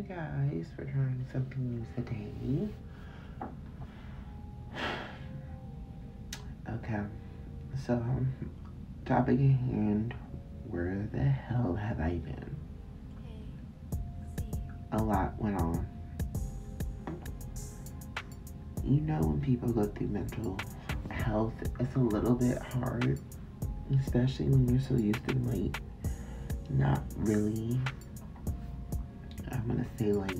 you guys, for trying something new today. Okay, so, topic at hand where the hell have I been? A lot went on. You know, when people go through mental health, it's a little bit hard, especially when you're so used to, like, not really I'm gonna say like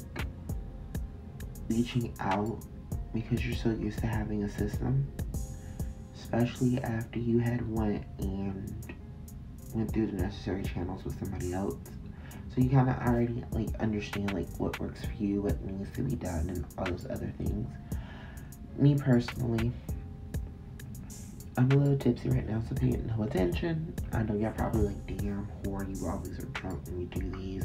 reaching out because you're so used to having a system, especially after you had went and went through the necessary channels with somebody else. So you kind of already like understand like what works for you, what needs to be done, and all those other things. Me personally, I'm a little tipsy right now, so pay no attention. I know y'all probably like, damn, whore, you always are drunk when you do these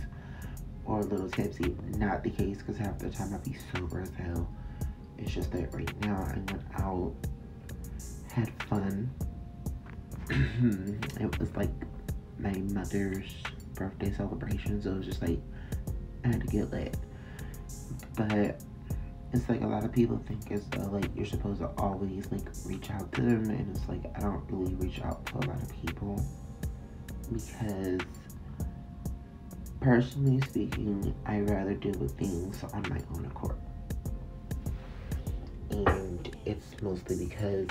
or a little tipsy. Not the case because half the time I'd be sober as hell. It's just that right now I went out, had fun. it was like my mother's birthday celebration, so it was just like I had to get lit. But it's like a lot of people think as though like you're supposed to always like reach out to them, and it's like I don't really reach out to a lot of people because personally speaking, I rather deal with things on my own accord. And it's mostly because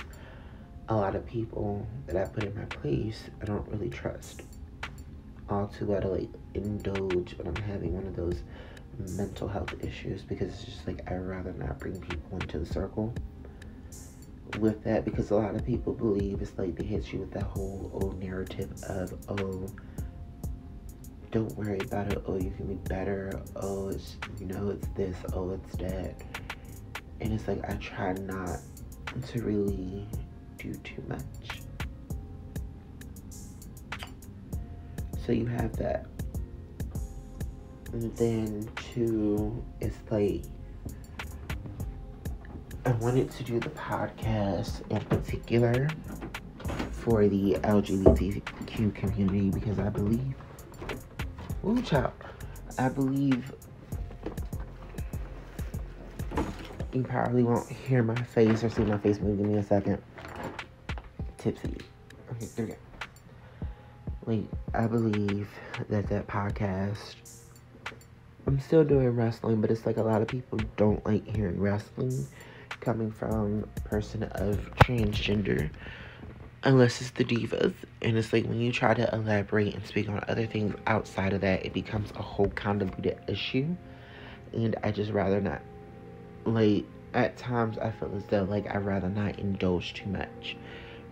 a lot of people that I put in my place, I don't really trust. All too like indulge when I'm having one of those mental health issues because it's just like I'd rather not bring people into the circle with that because a lot of people believe it's like they hit you with that whole old narrative of oh don't worry about it. Oh, you can be better. Oh, it's, you know, it's this. Oh, it's that. And it's like, I try not to really do too much. So you have that. And then, two, it's like, I wanted to do the podcast in particular for the LGBTQ community because I believe Ooh, child. I believe you probably won't hear my face or see my face move. Give me a second. Tipsy. Okay, there we go. Like, I believe that that podcast. I'm still doing wrestling, but it's like a lot of people don't like hearing wrestling coming from a person of transgender unless it's the divas. And it's like when you try to elaborate and speak on other things outside of that, it becomes a whole convoluted issue. And I just rather not, like, at times I feel as though, like, I'd rather not indulge too much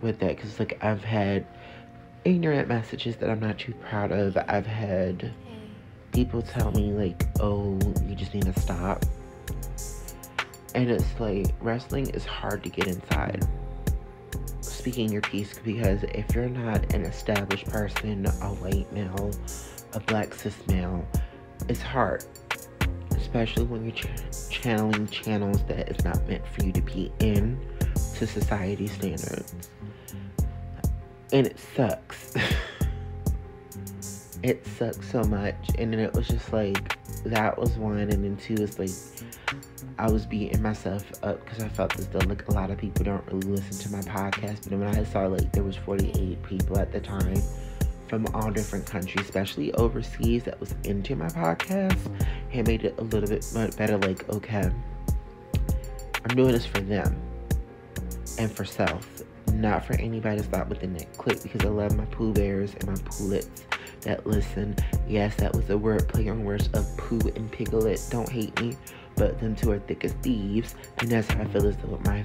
with that. Because, like, I've had ignorant messages that I'm not too proud of. I've had people tell me, like, oh, you just need to stop. And it's like, wrestling is hard to get inside speaking your piece because if you're not an established person, a white male, a black cis male, it's hard. Especially when you're ch- channeling channels that is not meant for you to be in to society standards. And it sucks. it sucks so much. And then it was just like, that was one. And then two is like, I was beating myself up because I felt as though like a lot of people don't really listen to my podcast. But when I saw like there was 48 people at the time from all different countries, especially overseas, that was into my podcast, it made it a little bit better. Like, okay, I'm doing this for them and for self, not for anybody that's not within that clique. Because I love my poo Bears and my Poolets that listen. Yes, that was a word play on words of poo and Piglet. Don't hate me but them two are thick as thieves, and that's how I feel as though my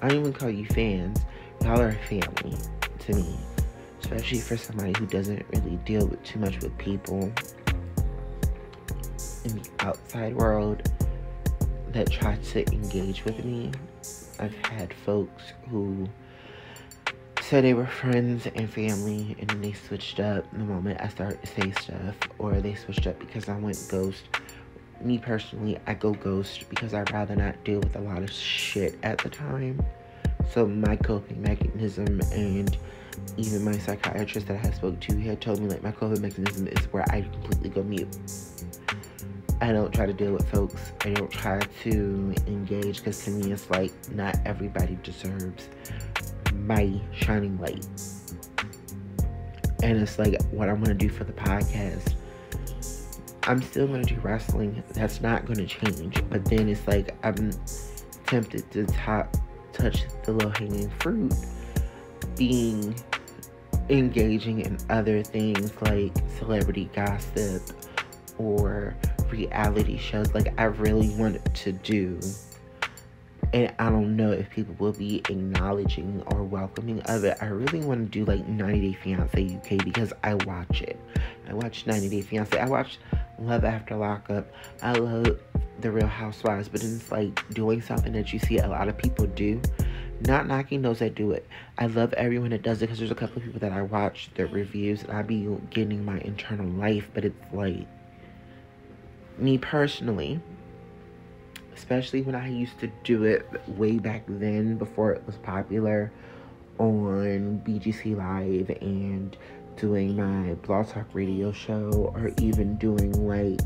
I don't even call you fans. Y'all are family to me. Especially for somebody who doesn't really deal with too much with people in the outside world that try to engage with me. I've had folks who said they were friends and family and then they switched up the moment I started to say stuff or they switched up because I went ghost. Me personally, I go ghost because I'd rather not deal with a lot of shit at the time. So my coping mechanism and even my psychiatrist that I spoke to, he had told me like my coping mechanism is where I completely go mute. I don't try to deal with folks. I don't try to engage because to me it's like not everybody deserves my shining light. And it's like what I'm gonna do for the podcast. I'm still gonna do wrestling. That's not gonna change. But then it's like I'm tempted to top touch the low hanging fruit, being engaging in other things like celebrity gossip or reality shows like I really wanted to do. And I don't know if people will be acknowledging or welcoming of it. I really want to do like 90 Day Fiance UK because I watch it. I watch 90 Day Fiance. I watch Love After Lockup. I love The Real Housewives, but it's like doing something that you see a lot of people do. Not knocking those that do it. I love everyone that does it because there's a couple of people that I watch their reviews and I be getting my internal life, but it's like me personally, especially when I used to do it way back then before it was popular on BGC Live and doing my Blog Talk radio show or even doing like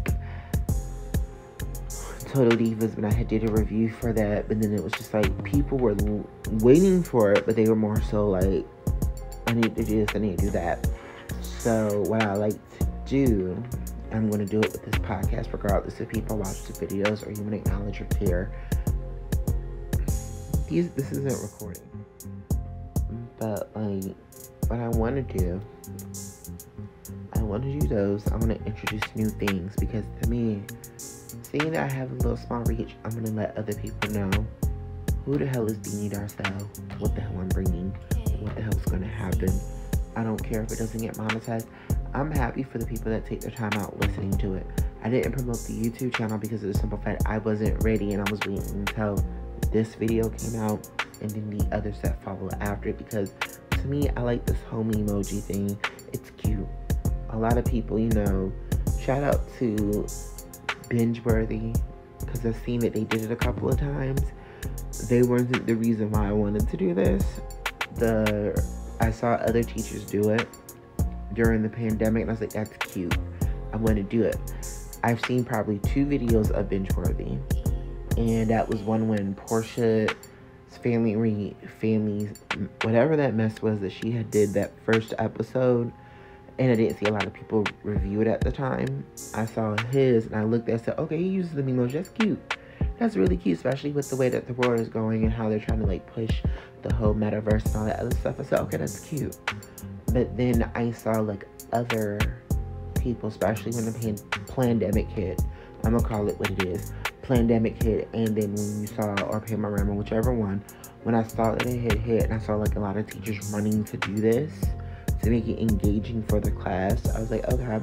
Total Divas when I had did a review for that but then it was just like people were waiting for it but they were more so like I need to do this I need to do that so what I like to do I'm going to do it with this podcast, regardless if people watch the videos or even acknowledge or care. These, this isn't recording. But, like, what I want to do, I want to do those. I want to introduce new things because to me, seeing that I have a little small reach, I'm going to let other people know who the hell is Deanie Darcelle, what the hell I'm bringing, what the hell's going to happen. I don't care if it doesn't get monetized. I'm happy for the people that take their time out listening to it. I didn't promote the YouTube channel because of the simple fact I wasn't ready and I was waiting until this video came out and then the others that follow after it because to me, I like this home emoji thing. It's cute. A lot of people, you know, shout out to Bingeworthy because I've seen that they did it a couple of times. They weren't the reason why I wanted to do this. The I saw other teachers do it during the pandemic, and I was like, that's cute. I'm going to do it. I've seen probably two videos of Bingeworthy, and that was one when Porsha's family re families whatever that mess was that she had did that first episode and I didn't see a lot of people review it at the time. I saw his and I looked at and said, okay, he uses the emoji. That's cute. That's really cute, especially with the way that the world is going and how they're trying to like push the whole metaverse and all that other stuff. I said, okay, that's cute. But then I saw like other people, especially when the pan- pandemic hit. I'm gonna call it what it is. Pandemic hit, and then when you saw or rent, whichever one, when I saw that it had hit, and I saw like a lot of teachers running to do this to make it engaging for the class, I was like, okay,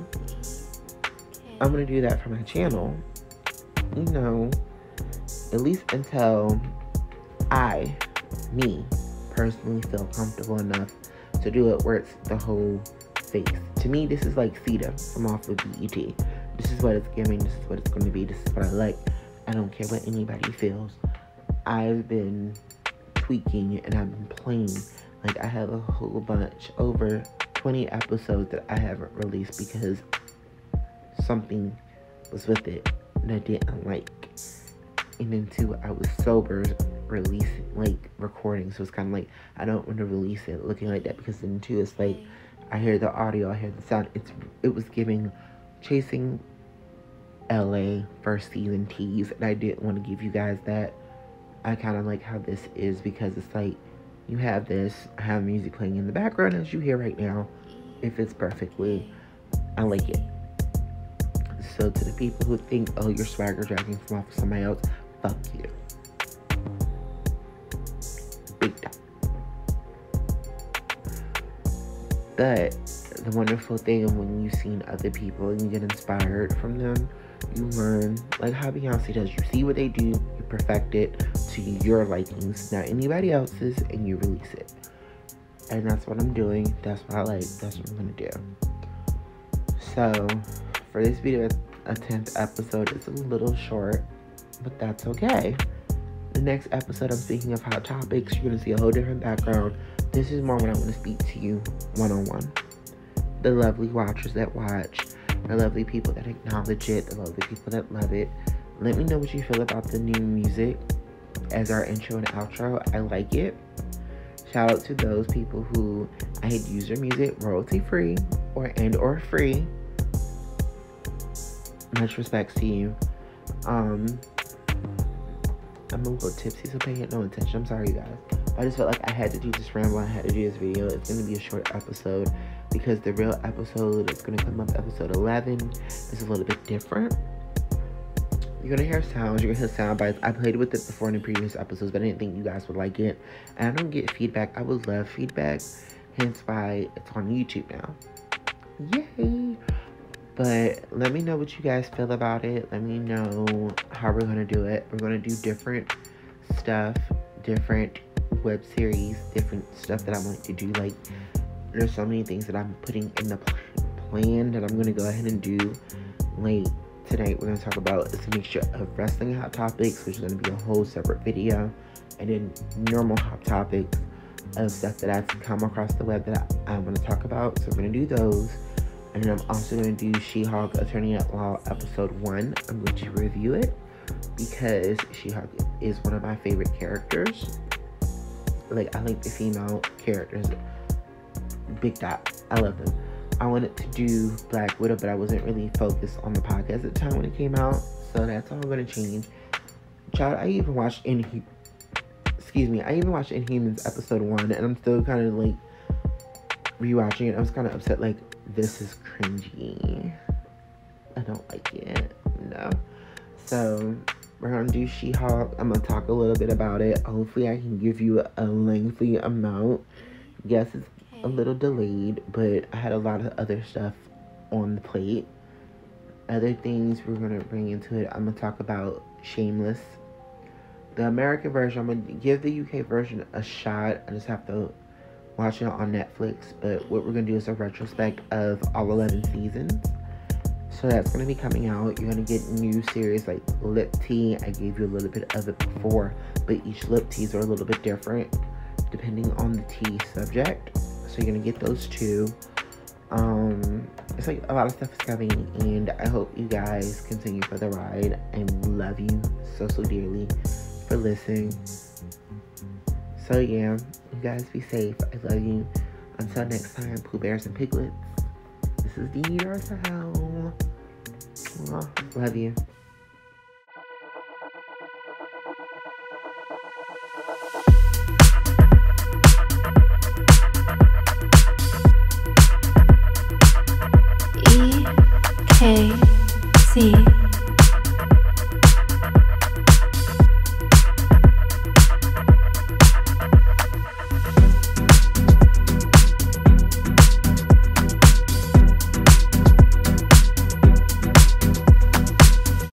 I'm gonna do that for my channel. You know, at least until I, me, personally feel comfortable enough to do it where it's the whole face. To me, this is like Cita from off of BET. This is what it's giving. This is what it's going to be. This is what I like. I don't care what anybody feels. I've been tweaking and I've been playing. Like I have a whole bunch, over 20 episodes that I haven't released because something was with it that I didn't like. And then too, I was sober releasing, like recording. So it's kind of like I don't want to release it looking like that because then too, it's like I hear the audio, I hear the sound. It's it was giving chasing LA first season tease, and I didn't want to give you guys that. I kind of like how this is because it's like you have this, I have music playing in the background as you hear right now. If it's perfectly. I like it. So to the people who think, oh, your swagger dragging from off of somebody else, fuck you. Big time. But the wonderful thing when you've seen other people and you get inspired from them you learn like how Beyonce does. You see what they do, you perfect it to your likings, not anybody else's, and you release it. And that's what I'm doing. That's what I like. That's what I'm gonna do. So for this video, a 10th episode, it's a little short, but that's okay. The next episode, I'm speaking of hot topics. You're gonna see a whole different background. This is more when I want to speak to you one on one. The lovely watchers that watch, the lovely people that acknowledge it, the lovely people that love it. Let me know what you feel about the new music as our intro and outro. I like it. Shout out to those people who I had used their music royalty free or and or free. Much respect to you. Um I'm a little tipsy, so pay no attention. I'm sorry, you guys. I just felt like I had to do this ramble. I had to do this video. It's gonna be a short episode because the real episode is gonna come up episode 11. is a little bit different. You're gonna hear sounds. You're gonna hear sound bites. I played with it before in the previous episodes, but I didn't think you guys would like it. And I don't get feedback. I would love feedback. Hence why it's on YouTube now. Yay! But let me know what you guys feel about it. Let me know how we're gonna do it. We're gonna do different stuff, different web series, different stuff that I want to do. Like, there's so many things that I'm putting in the plan that I'm gonna go ahead and do. late tonight, we're gonna talk about it's a mixture of wrestling hot topics, which is gonna be a whole separate video, and then normal hot topics of stuff that I've come across the web that I, I want to talk about. So we're gonna do those. And then I'm also going to do She-Hulk Attorney at Law episode 1. I'm going to review it because She-Hulk is one of my favorite characters. Like, I like the female characters. Big dot. I love them. I wanted to do Black Widow, but I wasn't really focused on the podcast at the time when it came out. So that's all going to change. Child, I even watched Inhumans. Excuse me. I even watched Inhumans episode 1, and I'm still kind of like rewatching it. I was kind of upset, like, this is cringy. I don't like it. No. So we're gonna do She-Hulk. I'm gonna talk a little bit about it. Hopefully, I can give you a lengthy amount. Yes, it's a little delayed, but I had a lot of other stuff on the plate. Other things we're gonna bring into it. I'm gonna talk about Shameless. The American version, I'm gonna give the UK version a shot. I just have to watch it on Netflix, but what we're gonna do is a retrospect of all 11 seasons. So that's gonna be coming out. You're gonna get new series like lip tea. I gave you a little bit of it before, but each lip teas are a little bit different depending on the tea subject. So you're gonna get those two. Um, it's like a lot of stuff is coming, and I hope you guys continue for the ride. I love you so so dearly for listening. So yeah, you guys be safe. I love you. Until next time, Pooh Bears and Piglets. This is Dee Darcelle. Love you.